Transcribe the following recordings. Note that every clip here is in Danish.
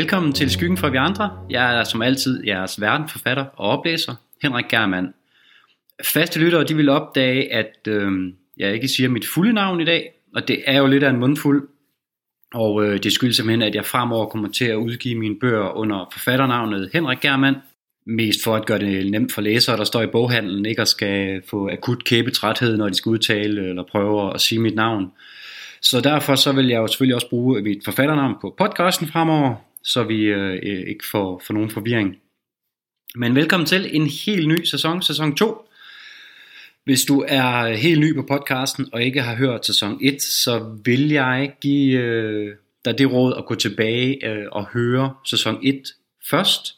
Velkommen til Skyggen fra vi andre. Jeg er som altid jeres verdenforfatter og oplæser, Henrik Germand. Faste lyttere de vil opdage, at øh, jeg ikke siger mit fulde navn i dag, og det er jo lidt af en mundfuld. Og øh, det skyldes simpelthen, at jeg fremover kommer til at udgive mine bøger under forfatternavnet Henrik Germand. Mest for at gøre det nemt for læsere, der står i boghandlen, ikke at skal få akut kæbetræthed, når de skal udtale eller prøve at sige mit navn. Så derfor så vil jeg jo selvfølgelig også bruge mit forfatternavn på podcasten fremover, så vi øh, øh, ikke får, får nogen forvirring. Men velkommen til en helt ny sæson, sæson 2. Hvis du er helt ny på podcasten og ikke har hørt sæson 1, så vil jeg give øh, dig det råd at gå tilbage øh, og høre sæson 1 først.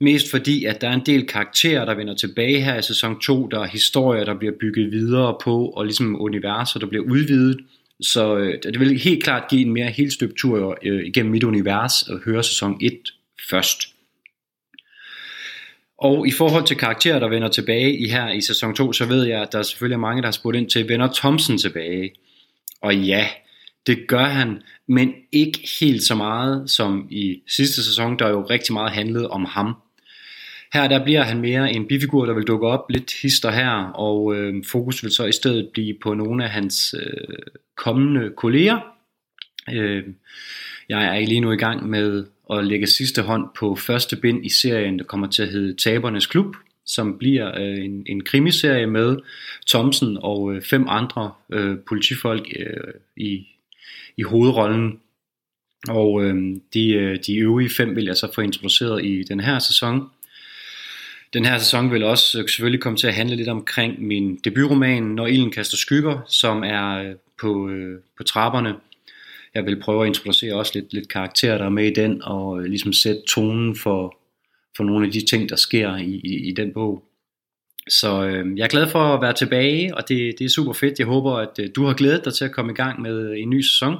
Mest fordi, at der er en del karakterer, der vender tilbage her i sæson 2. Der er historier, der bliver bygget videre på, og ligesom universer, der bliver udvidet. Så øh, det vil helt klart give en mere helstøbt tur øh, igennem mit univers at høre sæson 1 først. Og i forhold til karakterer, der vender tilbage i her i sæson 2, så ved jeg, at der er selvfølgelig mange, der har spurgt ind til, vender Thompson tilbage? Og ja, det gør han, men ikke helt så meget som i sidste sæson, der jo rigtig meget handlede om ham. Her der bliver han mere en bifigur, der vil dukke op lidt hister her, og øh, fokus vil så i stedet blive på nogle af hans øh, kommende kolleger. Øh, jeg er lige nu i gang med at lægge sidste hånd på første bind i serien, der kommer til at hedde Tabernes Klub, som bliver øh, en, en krimiserie med Thomsen og øh, fem andre øh, politifolk øh, i, i hovedrollen. Og øh, de, øh, de øvrige fem vil jeg så få introduceret i den her sæson. Den her sæson vil også øh, selvfølgelig komme til at handle lidt omkring min debutroman, Når ilden kaster skygger, som er øh, på, øh, på trapperne. Jeg vil prøve at introducere også lidt, lidt karakterer, der er med i den, og øh, ligesom sætte tonen for, for nogle af de ting, der sker i, i, i den bog. Så øh, jeg er glad for at være tilbage, og det, det er super fedt. Jeg håber, at øh, du har glædet dig til at komme i gang med en ny sæson.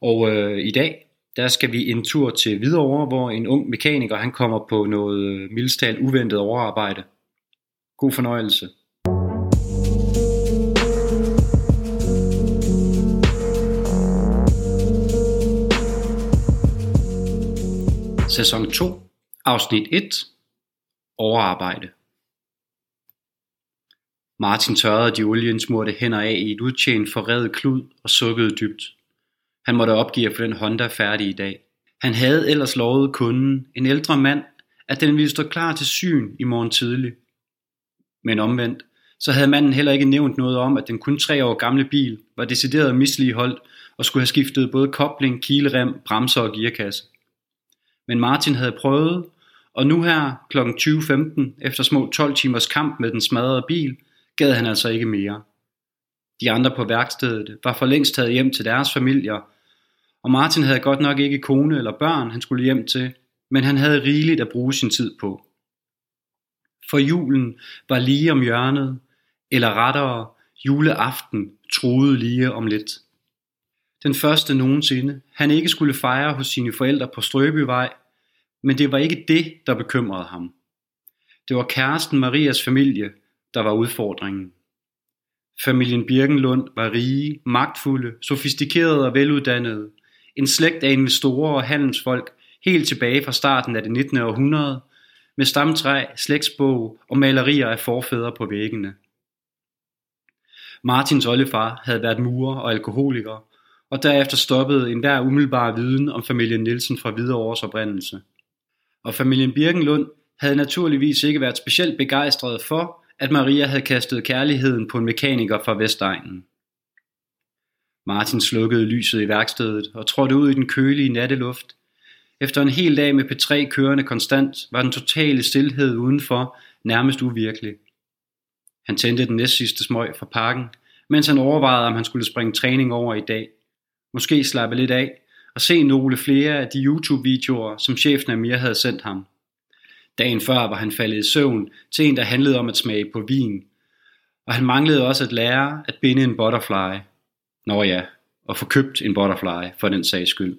Og øh, i dag, der skal vi en tur til Hvidovre, hvor en ung mekaniker han kommer på noget øh, mildstalt uventet overarbejde. God fornøjelse. Sæson 2, afsnit 1, overarbejde. Martin tørrede de oliensmurte hænder af i et udtjent forredet klud og sukkede dybt. Han måtte opgive at få den Honda færdig i dag. Han havde ellers lovet kunden, en ældre mand, at den ville stå klar til syn i morgen tidlig. Men omvendt, så havde manden heller ikke nævnt noget om, at den kun tre år gamle bil var decideret misligeholdt og skulle have skiftet både kobling, kilerem, bremser og gearkasse. Men Martin havde prøvet, og nu her kl. 20.15, efter små 12 timers kamp med den smadrede bil, gad han altså ikke mere. De andre på værkstedet var for længst taget hjem til deres familier, og Martin havde godt nok ikke kone eller børn, han skulle hjem til, men han havde rigeligt at bruge sin tid på. For julen var lige om hjørnet, eller rettere, juleaften troede lige om lidt. Den første nogensinde, han ikke skulle fejre hos sine forældre på Strøbyvej, men det var ikke det, der bekymrede ham. Det var kæresten Marias familie, der var udfordringen. Familien Birkenlund var rige, magtfulde, sofistikerede og veluddannede, en slægt af investorer og handelsfolk helt tilbage fra starten af det 19. århundrede, med stamtræ, slægtsbog og malerier af forfædre på væggene. Martins oldefar havde været murer og alkoholiker, og derefter stoppede enhver umiddelbar viden om familien Nielsen fra Hvidovres oprindelse. Og familien Birkenlund havde naturligvis ikke været specielt begejstret for, at Maria havde kastet kærligheden på en mekaniker fra Vestegnen. Martin slukkede lyset i værkstedet og trådte ud i den kølige natteluft. Efter en hel dag med P3 kørende konstant, var den totale stillhed udenfor nærmest uvirkelig. Han tændte den næstsidste smøg fra parken, mens han overvejede, om han skulle springe træning over i dag. Måske slappe lidt af og se nogle flere af de YouTube-videoer, som chefen Amir havde sendt ham. Dagen før var han faldet i søvn til en, der handlede om at smage på vin, og han manglede også at lære at binde en butterfly – Nå ja, og få købt en butterfly for den sags skyld.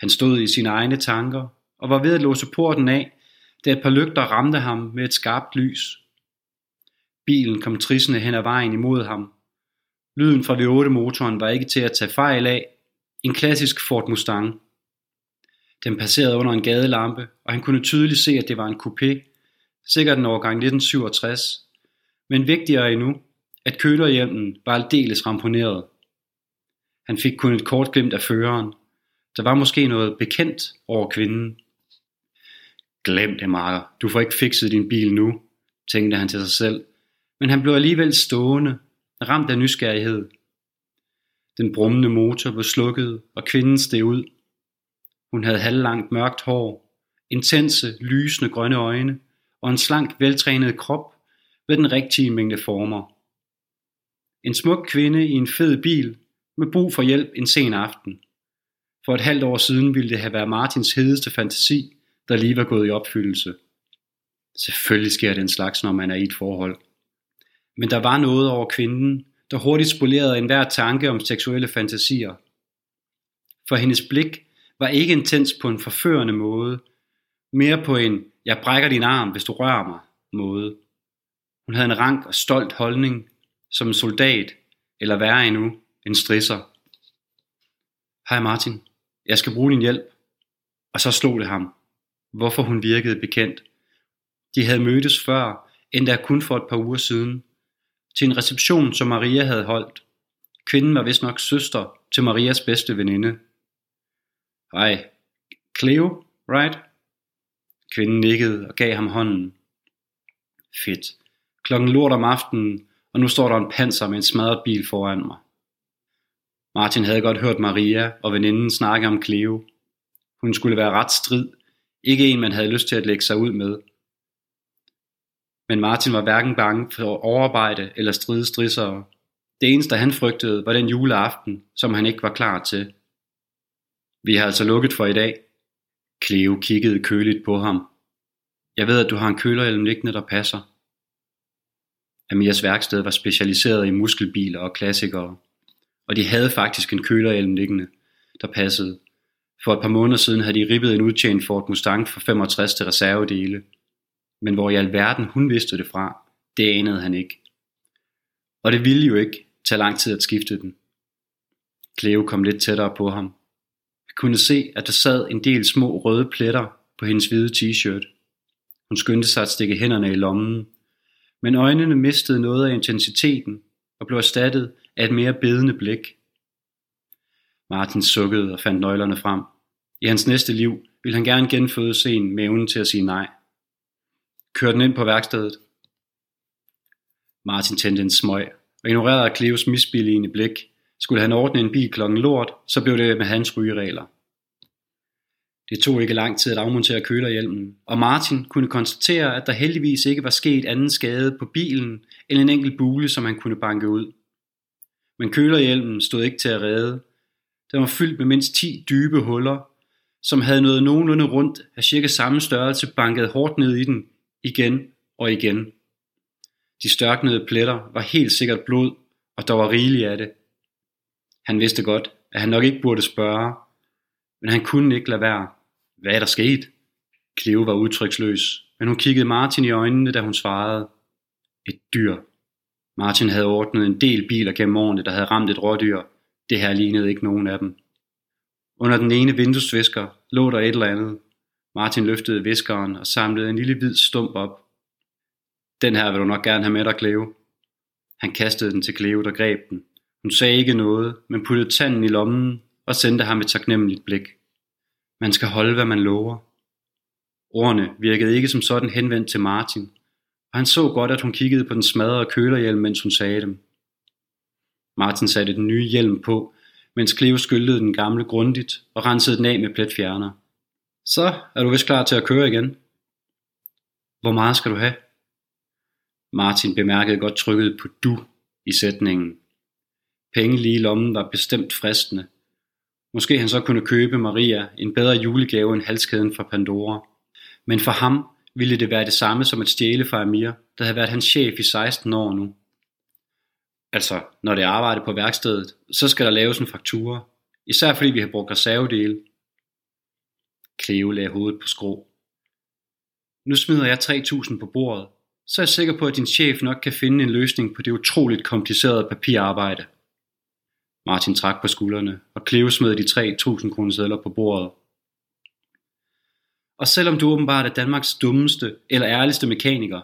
Han stod i sine egne tanker og var ved at låse porten af, da et par lygter ramte ham med et skarpt lys. Bilen kom trissende hen ad vejen imod ham. Lyden fra V8-motoren var ikke til at tage fejl af. En klassisk Ford Mustang. Den passerede under en gadelampe, og han kunne tydeligt se, at det var en coupé, sikkert en årgang 1967. Men vigtigere endnu, at kølerhjelmen var aldeles ramponeret. Han fik kun et kort glimt af føreren. Der var måske noget bekendt over kvinden. Glem det, Marker. Du får ikke fikset din bil nu, tænkte han til sig selv. Men han blev alligevel stående, ramt af nysgerrighed. Den brummende motor blev slukket, og kvinden steg ud. Hun havde halvlangt mørkt hår, intense, lysende grønne øjne og en slank, veltrænet krop med den rigtige mængde former. En smuk kvinde i en fed bil med brug for hjælp en sen aften. For et halvt år siden ville det have været Martins hedeste fantasi, der lige var gået i opfyldelse. Selvfølgelig sker den slags, når man er i et forhold. Men der var noget over kvinden, der hurtigt spolerede enhver tanke om seksuelle fantasier. For hendes blik var ikke intens på en forførende måde, mere på en, jeg brækker din arm, hvis du rører mig, måde. Hun havde en rank og stolt holdning, som en soldat, eller værre endnu, en strisser. Hej Martin, jeg skal bruge din hjælp. Og så slog det ham, hvorfor hun virkede bekendt. De havde mødtes før, endda kun for et par uger siden, til en reception, som Maria havde holdt. Kvinden var vist nok søster til Marias bedste veninde. Hej, Cleo, right? Kvinden nikkede og gav ham hånden. Fedt. Klokken lort om aftenen, og nu står der en panser med en smadret bil foran mig. Martin havde godt hørt Maria og veninden snakke om Cleo. Hun skulle være ret strid, ikke en man havde lyst til at lægge sig ud med. Men Martin var hverken bange for overarbejde eller stride strissere. Det eneste han frygtede var den juleaften, som han ikke var klar til. Vi har altså lukket for i dag. Cleo kiggede køligt på ham. Jeg ved, at du har en kølerhjelm liggende, der passer. Amirs værksted var specialiseret i muskelbiler og klassikere, og de havde faktisk en kølerhjelm liggende, der passede. For et par måneder siden havde de ribbet en udtjent Ford Mustang for 65 til reservedele. Men hvor i alverden hun vidste det fra, det anede han ikke. Og det ville jo ikke tage lang tid at skifte den. Cleo kom lidt tættere på ham. Han kunne se, at der sad en del små røde pletter på hendes hvide t-shirt. Hun skyndte sig at stikke hænderne i lommen, men øjnene mistede noget af intensiteten og blev erstattet af et mere bedende blik. Martin sukkede og fandt nøglerne frem. I hans næste liv ville han gerne genføde scenen med evnen til at sige nej. Kør den ind på værkstedet. Martin tændte en smøg og ignorerede Cleos misbilligende blik. Skulle han ordne en bil klokken lort, så blev det med hans rygeregler. Det tog ikke lang tid at afmontere kølerhjelmen, og Martin kunne konstatere, at der heldigvis ikke var sket anden skade på bilen end en enkelt bule, som han kunne banke ud. Men kølerhjelmen stod ikke til at redde. Den var fyldt med mindst 10 dybe huller, som havde noget nogenlunde rundt af cirka samme størrelse banket hårdt ned i den, igen og igen. De størknede pletter var helt sikkert blod, og der var rigeligt af det. Han vidste godt, at han nok ikke burde spørge, men han kunne ikke lade være. Hvad er der sket? Cleo var udtryksløs, men hun kiggede Martin i øjnene, da hun svarede. Et dyr. Martin havde ordnet en del biler gennem årene, der havde ramt et rådyr. Det her lignede ikke nogen af dem. Under den ene vinduesvisker lå der et eller andet. Martin løftede viskeren og samlede en lille hvid stump op. Den her vil du nok gerne have med dig, Cleo. Han kastede den til Cleo, der greb den. Hun sagde ikke noget, men puttede tanden i lommen og sendte ham et taknemmeligt blik. Man skal holde, hvad man lover. Ordene virkede ikke som sådan henvendt til Martin, og han så godt, at hun kiggede på den smadrede kølerhjelm, mens hun sagde dem. Martin satte den nye hjelm på, mens Cleo skyldede den gamle grundigt og rensede den af med pletfjerner. Så er du vist klar til at køre igen. Hvor meget skal du have? Martin bemærkede godt trykket på du i sætningen. Penge lige i lommen var bestemt fristende, Måske han så kunne købe Maria en bedre julegave end halskæden fra Pandora. Men for ham ville det være det samme som at stjæle fra Amir, der havde været hans chef i 16 år nu. Altså, når det er arbejde på værkstedet, så skal der laves en faktura. Især fordi vi har brugt reservedele. Cleo lagde hovedet på skrå. Nu smider jeg 3.000 på bordet, så er jeg sikker på, at din chef nok kan finde en løsning på det utroligt komplicerede papirarbejde. Martin trak på skuldrene, og Cleo smed de 3.000 kroner sedler på bordet. Og selvom du åbenbart er Danmarks dummeste eller ærligste mekaniker,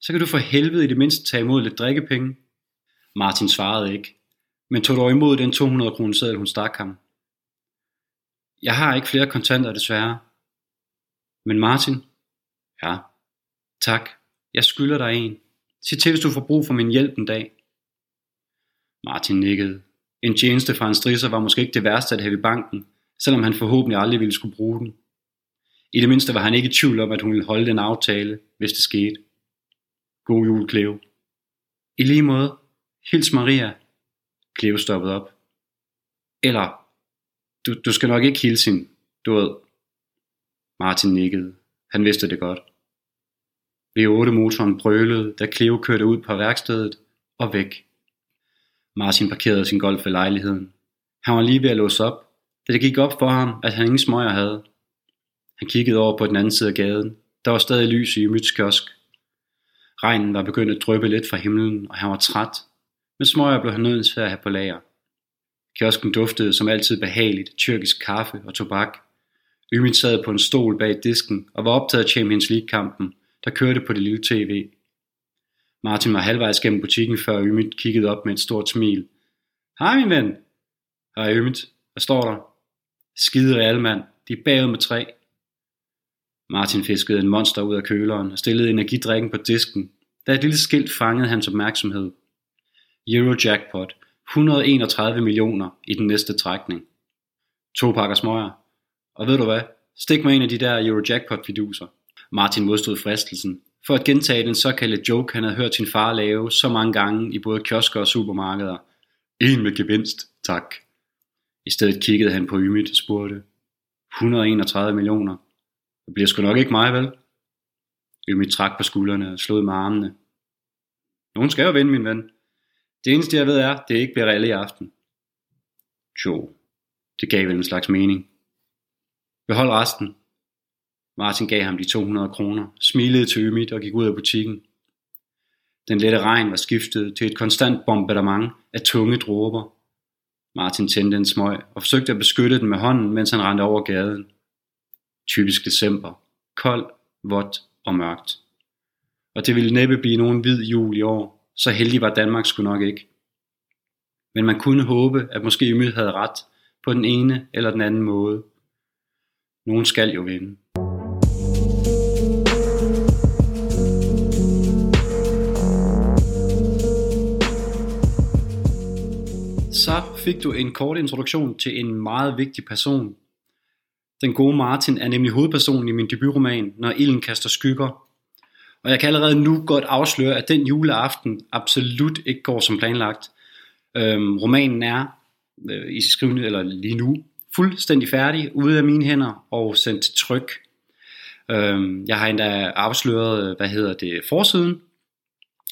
så kan du for helvede i det mindste tage imod lidt drikkepenge. Martin svarede ikke, men tog dog imod den 200 kroner seddel, hun stak ham. Jeg har ikke flere kontanter desværre. Men Martin? Ja. Tak. Jeg skylder dig en. Sig til, hvis du får brug for min hjælp en dag. Martin nikkede. En tjeneste fra en strisser var måske ikke det værste at have i banken, selvom han forhåbentlig aldrig ville skulle bruge den. I det mindste var han ikke i tvivl om, at hun ville holde den aftale, hvis det skete. God jul, Cleo. I lige måde. Hils Maria. Cleo stoppede op. Eller, du, du skal nok ikke hilse hende, du ved. Martin nikkede. Han vidste det godt. V8-motoren brølede, da Cleo kørte ud på værkstedet og væk. Martin parkerede sin golf ved lejligheden. Han var lige ved at låse op, da det gik op for ham, at han ingen smøger havde. Han kiggede over på den anden side af gaden. Der var stadig lys i Ymyts kiosk. Regnen var begyndt at dryppe lidt fra himlen, og han var træt. Men smøger blev han nødt til at have på lager. Kiosken duftede som altid behageligt, tyrkisk kaffe og tobak. Ymit sad på en stol bag disken og var optaget af Champions League-kampen, der kørte på det lille tv. Martin var halvvejs gennem butikken, før Ymit kiggede op med et stort smil. Hej min ven. Hej Ymit. Hvad står der? Skide realmand. De er bagud med tre. Martin fiskede en monster ud af køleren og stillede energidrikken på disken, da et lille skilt fangede hans opmærksomhed. Eurojackpot. 131 millioner i den næste trækning. To pakker smøger. Og ved du hvad? Stik mig en af de der Eurojackpot-fiduser. Martin modstod fristelsen, for at gentage den såkaldte joke, han havde hørt sin far lave så mange gange i både kiosker og supermarkeder. En med gevinst, tak. I stedet kiggede han på Ymit og spurgte, 131 millioner. Det bliver sgu nok ikke mig, vel? Ymit trak på skuldrene og slog med armene. Nogen skal jo vinde, min ven. Det eneste jeg ved er, det ikke bliver alle i aften. Jo, det gav vel en slags mening. Behold resten. Martin gav ham de 200 kroner, smilede til Ymit og gik ud af butikken. Den lette regn var skiftet til et konstant bombardement af tunge dråber. Martin tændte en smøg og forsøgte at beskytte den med hånden, mens han rendte over gaden. Typisk december. Kold, vådt og mørkt. Og det ville næppe blive nogen hvid jul i år, så heldig var Danmark sgu nok ikke. Men man kunne håbe, at måske Ymit havde ret på den ene eller den anden måde. Nogen skal jo vinde. Fik du en kort introduktion til en meget vigtig person. Den gode Martin er nemlig hovedpersonen i min debutroman, Når ilden kaster skygger. Og jeg kan allerede nu godt afsløre, at den juleaften absolut ikke går som planlagt. Øhm, romanen er øh, i skrivende, eller lige nu, fuldstændig færdig, ude af mine hænder og sendt til tryk. Øhm, jeg har endda afsløret, hvad hedder det, forsiden,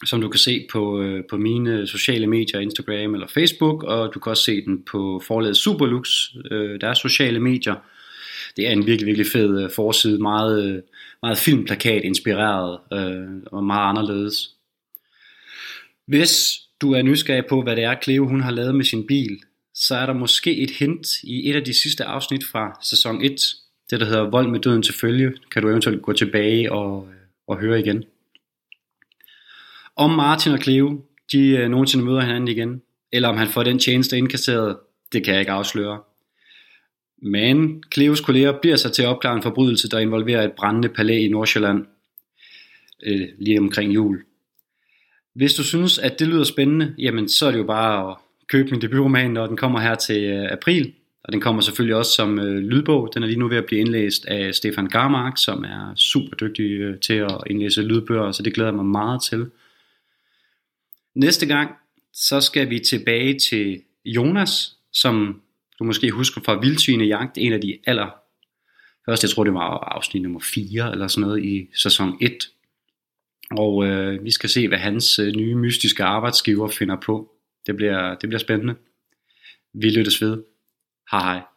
som du kan se på, øh, på mine sociale medier, Instagram eller Facebook, og du kan også se den på forlaget Superlux, øh, deres sociale medier. Det er en virkelig, virkelig fed øh, forside, meget, øh, meget filmplakat inspireret øh, og meget anderledes. Hvis du er nysgerrig på, hvad det er, Cleo hun har lavet med sin bil, så er der måske et hint i et af de sidste afsnit fra sæson 1, det der hedder Vold med døden til følge, kan du eventuelt gå tilbage og, øh, og høre igen. Om Martin og Cleo, de øh, nogensinde møder hinanden igen, eller om han får den tjeneste indkasseret, det kan jeg ikke afsløre. Men Cleos kolleger bliver sig til at opklare en forbrydelse, der involverer et brændende palæ i Nordsjælland øh, lige omkring jul. Hvis du synes, at det lyder spændende, jamen så er det jo bare at købe min debutroman, når den kommer her til øh, april. Og den kommer selvfølgelig også som øh, lydbog. Den er lige nu ved at blive indlæst af Stefan Garmark, som er super dygtig øh, til at indlæse lydbøger, så det glæder jeg mig meget til. Næste gang, så skal vi tilbage til Jonas, som du måske husker fra Vildsvinejagt, en af de aller første, jeg tror det var afsnit nummer 4 eller sådan noget i sæson 1. Og øh, vi skal se, hvad hans øh, nye mystiske arbejdsgiver finder på. Det bliver, det bliver spændende. Vi lyttes ved. Hej hej.